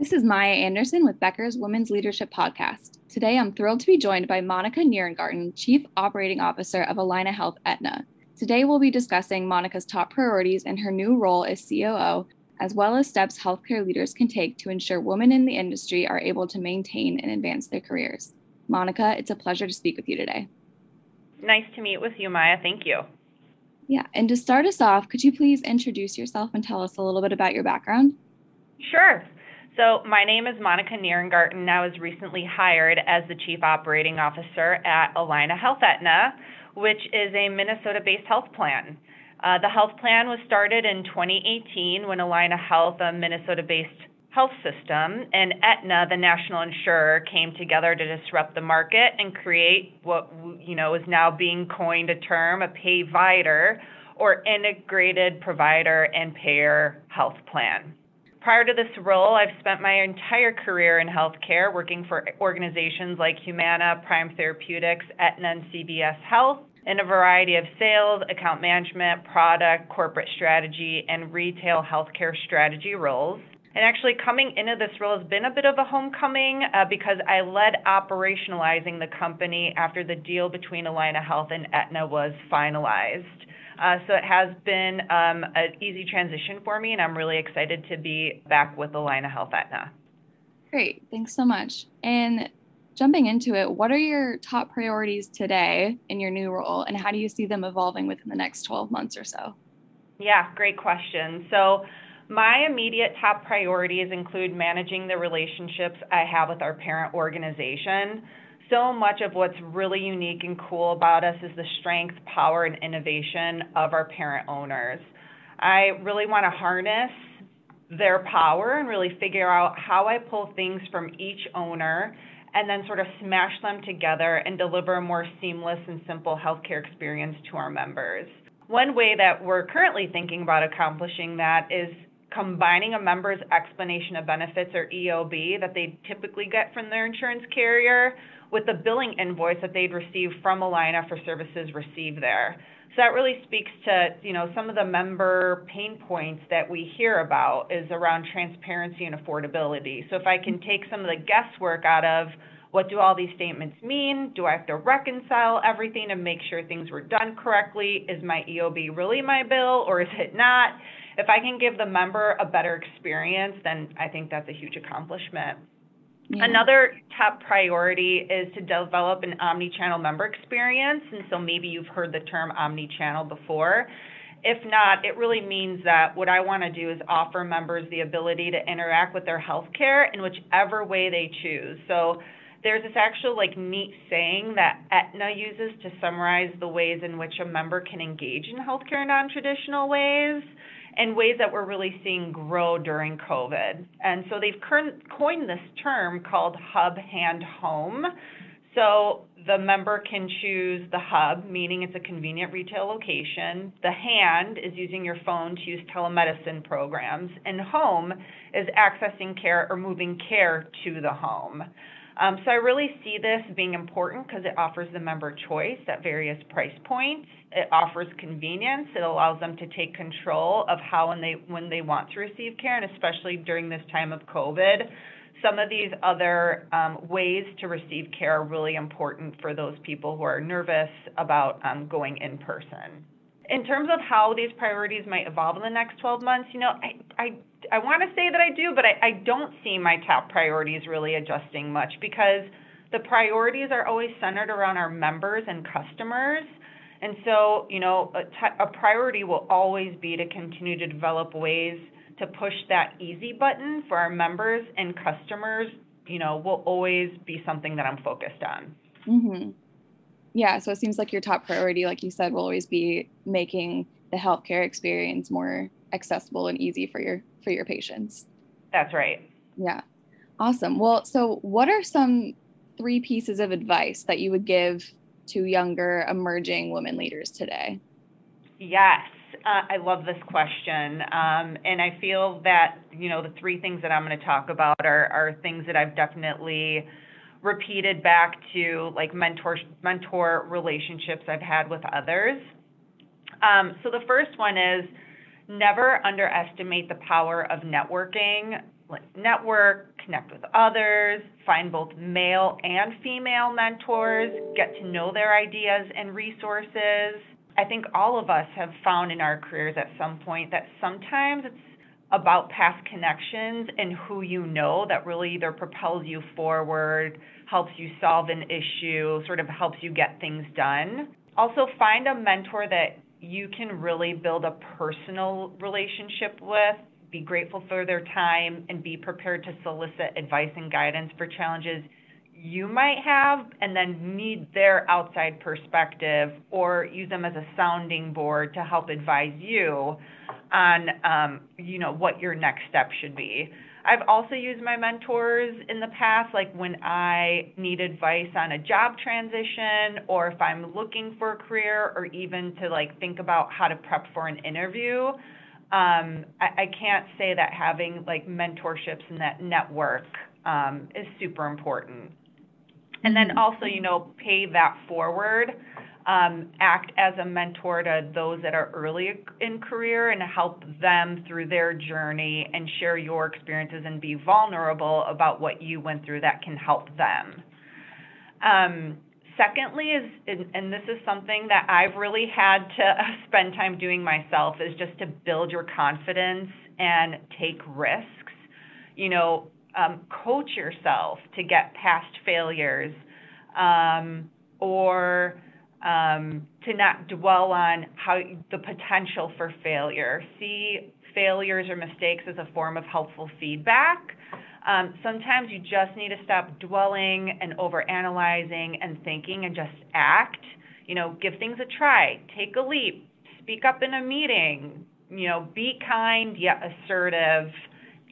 This is Maya Anderson with Becker's Women's Leadership Podcast. Today, I'm thrilled to be joined by Monica Nierengarten, Chief Operating Officer of Allina Health Aetna. Today, we'll be discussing Monica's top priorities in her new role as COO, as well as steps healthcare leaders can take to ensure women in the industry are able to maintain and advance their careers. Monica, it's a pleasure to speak with you today. Nice to meet with you, Maya. Thank you. Yeah, and to start us off, could you please introduce yourself and tell us a little bit about your background? Sure. So, my name is Monica Nierengarten. I was recently hired as the Chief Operating Officer at Allina Health Aetna, which is a Minnesota based health plan. Uh, the health plan was started in 2018 when Allina Health, a Minnesota based health system, and Aetna, the national insurer, came together to disrupt the market and create what you know is now being coined a term, a payvider, or integrated provider and payer health plan. Prior to this role, I've spent my entire career in healthcare working for organizations like Humana, Prime Therapeutics, Aetna, and CVS Health in a variety of sales, account management, product, corporate strategy, and retail healthcare strategy roles. And actually, coming into this role has been a bit of a homecoming uh, because I led operationalizing the company after the deal between Allina Health and Aetna was finalized. Uh, so it has been um, an easy transition for me, and I'm really excited to be back with Allina Health Aetna. Great, thanks so much. And jumping into it, what are your top priorities today in your new role, and how do you see them evolving within the next 12 months or so? Yeah, great question. So, my immediate top priorities include managing the relationships I have with our parent organization so much of what's really unique and cool about us is the strength, power, and innovation of our parent owners. I really want to harness their power and really figure out how I pull things from each owner and then sort of smash them together and deliver a more seamless and simple healthcare experience to our members. One way that we're currently thinking about accomplishing that is combining a member's explanation of benefits or EOB that they typically get from their insurance carrier with the billing invoice that they'd receive from Allina for services received there. So that really speaks to, you know, some of the member pain points that we hear about is around transparency and affordability. So if I can take some of the guesswork out of what do all these statements mean? Do I have to reconcile everything and make sure things were done correctly? Is my EOB really my bill or is it not? If I can give the member a better experience, then I think that's a huge accomplishment. Yeah. Another top priority is to develop an omni-channel member experience. And so maybe you've heard the term omni-channel before. If not, it really means that what I want to do is offer members the ability to interact with their healthcare in whichever way they choose. So there's this actual like neat saying that Aetna uses to summarize the ways in which a member can engage in healthcare in non-traditional ways and ways that we're really seeing grow during COVID. And so they've coined this term called hub hand home. So the member can choose the hub, meaning it's a convenient retail location. The hand is using your phone to use telemedicine programs, and home is accessing care or moving care to the home. Um, so I really see this being important because it offers the member choice at various price points. It offers convenience. It allows them to take control of how and they when they want to receive care, and especially during this time of COVID. Some of these other um, ways to receive care are really important for those people who are nervous about um, going in person in terms of how these priorities might evolve in the next 12 months, you know, I, I, I want to say that I do, but I, I don't see my top priorities really adjusting much because the priorities are always centered around our members and customers. And so, you know, a, t- a priority will always be to continue to develop ways to push that easy button for our members and customers, you know, will always be something that I'm focused on. Mm-hmm yeah, so it seems like your top priority, like you said, will always be making the healthcare experience more accessible and easy for your for your patients. That's right. Yeah. Awesome. Well, so what are some three pieces of advice that you would give to younger emerging women leaders today? Yes. Uh, I love this question. Um, and I feel that, you know, the three things that I'm going to talk about are, are things that I've definitely repeated back to like mentor mentor relationships I've had with others. Um, so the first one is never underestimate the power of networking network, connect with others, find both male and female mentors, get to know their ideas and resources. I think all of us have found in our careers at some point that sometimes it's about past connections and who you know that really either propels you forward, helps you solve an issue, sort of helps you get things done. Also, find a mentor that you can really build a personal relationship with, be grateful for their time, and be prepared to solicit advice and guidance for challenges you might have, and then need their outside perspective or use them as a sounding board to help advise you on um, you know what your next step should be. I've also used my mentors in the past, like when I need advice on a job transition or if I'm looking for a career or even to like think about how to prep for an interview. Um, I, I can't say that having like mentorships and that network um, is super important. And then also, you know, pay that forward um, act as a mentor to those that are early in career and help them through their journey and share your experiences and be vulnerable about what you went through that can help them. Um, secondly is and this is something that I've really had to spend time doing myself is just to build your confidence and take risks. You know, um, coach yourself to get past failures um, or um, to not dwell on how the potential for failure. See failures or mistakes as a form of helpful feedback. Um, sometimes you just need to stop dwelling and overanalyzing and thinking and just act. You know, give things a try, take a leap, speak up in a meeting. You know, be kind yet assertive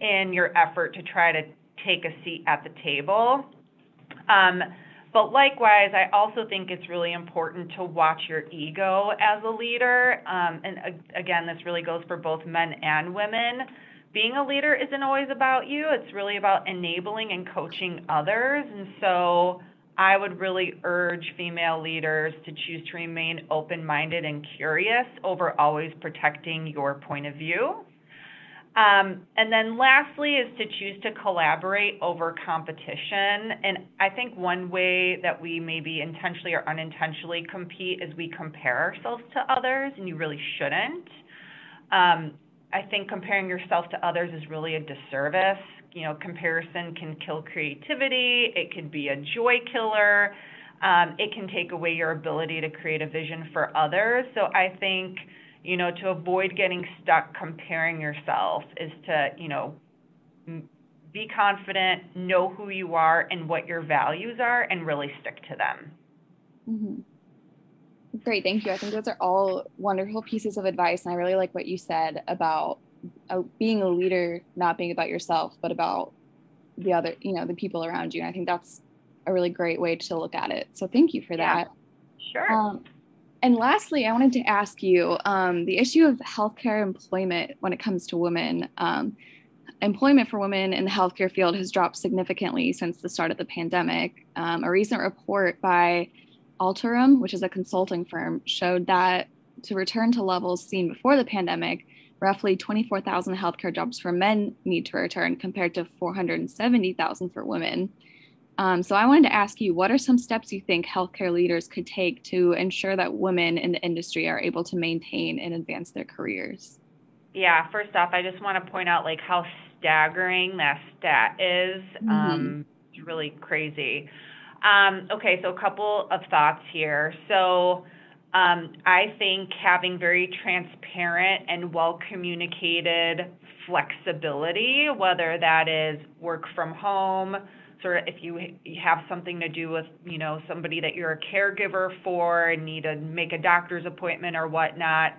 in your effort to try to take a seat at the table. Um, but likewise, I also think it's really important to watch your ego as a leader. Um, and again, this really goes for both men and women. Being a leader isn't always about you, it's really about enabling and coaching others. And so I would really urge female leaders to choose to remain open minded and curious over always protecting your point of view. Um, and then lastly is to choose to collaborate over competition. And I think one way that we maybe intentionally or unintentionally compete is we compare ourselves to others, and you really shouldn't. Um, I think comparing yourself to others is really a disservice. You know, comparison can kill creativity, it could be a joy killer, um, it can take away your ability to create a vision for others. So I think you know, to avoid getting stuck comparing yourself is to, you know, be confident, know who you are and what your values are, and really stick to them. Mm-hmm. Great, thank you. I think those are all wonderful pieces of advice. And I really like what you said about uh, being a leader, not being about yourself, but about the other, you know, the people around you. And I think that's a really great way to look at it. So thank you for yeah. that. Sure. Um, and lastly, I wanted to ask you um, the issue of healthcare employment when it comes to women. Um, employment for women in the healthcare field has dropped significantly since the start of the pandemic. Um, a recent report by Altarum, which is a consulting firm, showed that to return to levels seen before the pandemic, roughly 24,000 healthcare jobs for men need to return compared to 470,000 for women. Um, so I wanted to ask you, what are some steps you think healthcare leaders could take to ensure that women in the industry are able to maintain and advance their careers? Yeah, first off, I just want to point out like how staggering that stat is. Mm-hmm. Um, it's really crazy. Um, okay, so a couple of thoughts here. So um, I think having very transparent and well communicated flexibility, whether that is work from home, sort of if you have something to do with you know somebody that you're a caregiver for and need to make a doctor's appointment or whatnot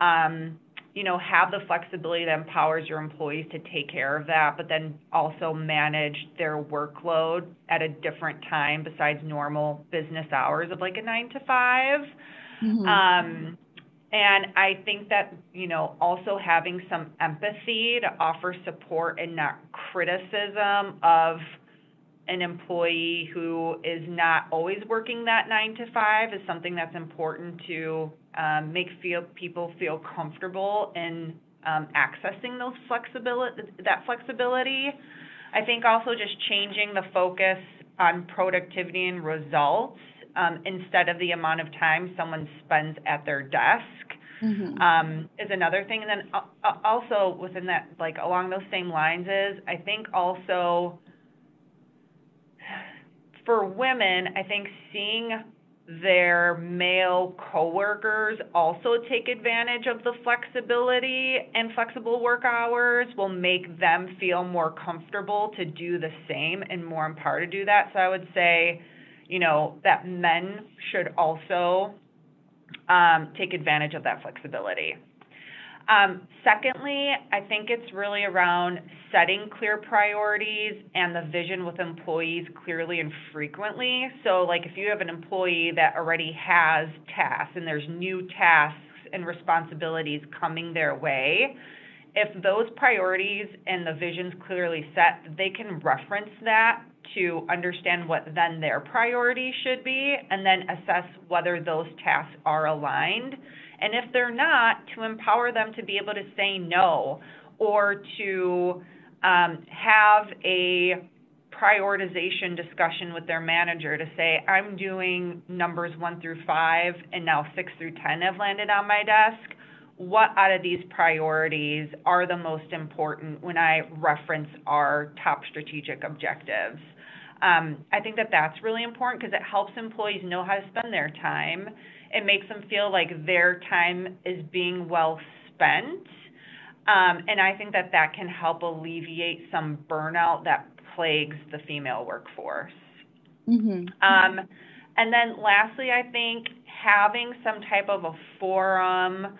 um, you know have the flexibility that empowers your employees to take care of that but then also manage their workload at a different time besides normal business hours of like a nine to 5 mm-hmm. um, and I think that, you know, also having some empathy to offer support and not criticism of an employee who is not always working that nine to five is something that's important to um, make feel people feel comfortable in um, accessing those flexibility, that flexibility. I think also just changing the focus on productivity and results um, instead of the amount of time someone spends at their desk mm-hmm. um, is another thing. And then uh, uh, also within that, like along those same lines, is I think also for women, I think seeing their male coworkers also take advantage of the flexibility and flexible work hours will make them feel more comfortable to do the same and more empowered to do that. So I would say, you know, that men should also um, take advantage of that flexibility. Um, secondly, I think it's really around setting clear priorities and the vision with employees clearly and frequently. So, like if you have an employee that already has tasks and there's new tasks and responsibilities coming their way, if those priorities and the visions clearly set, they can reference that to understand what then their priority should be and then assess whether those tasks are aligned and if they're not, to empower them to be able to say no or to um, have a prioritization discussion with their manager to say, I'm doing numbers one through five, and now six through 10 have landed on my desk. What out of these priorities are the most important when I reference our top strategic objectives? Um, I think that that's really important because it helps employees know how to spend their time it makes them feel like their time is being well spent. Um, and I think that that can help alleviate some burnout that plagues the female workforce. Mm-hmm. Um, and then lastly, I think having some type of a forum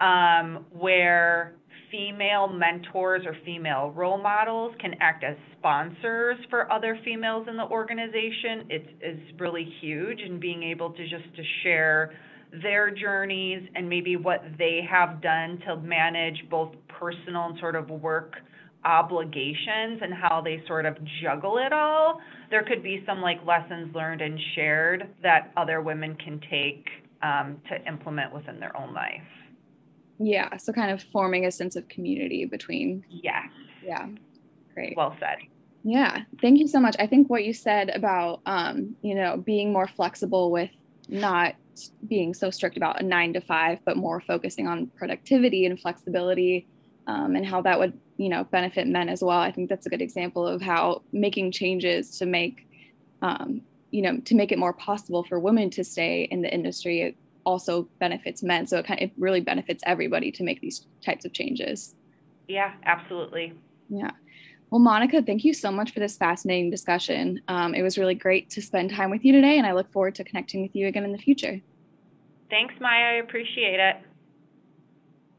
um, where female mentors or female role models can act as sponsors for other females in the organization. It is really huge and being able to just to share their journeys and maybe what they have done to manage both personal and sort of work obligations and how they sort of juggle it all. There could be some like lessons learned and shared that other women can take um, to implement within their own life yeah. So kind of forming a sense of community between. Yeah. Yeah. Great. Well said. Yeah. Thank you so much. I think what you said about, um, you know, being more flexible with not being so strict about a nine to five, but more focusing on productivity and flexibility um, and how that would, you know, benefit men as well. I think that's a good example of how making changes to make, um, you know, to make it more possible for women to stay in the industry also benefits men. So it kind of it really benefits everybody to make these types of changes. Yeah, absolutely. Yeah. Well, Monica, thank you so much for this fascinating discussion. Um, it was really great to spend time with you today, and I look forward to connecting with you again in the future. Thanks, Maya. I appreciate it.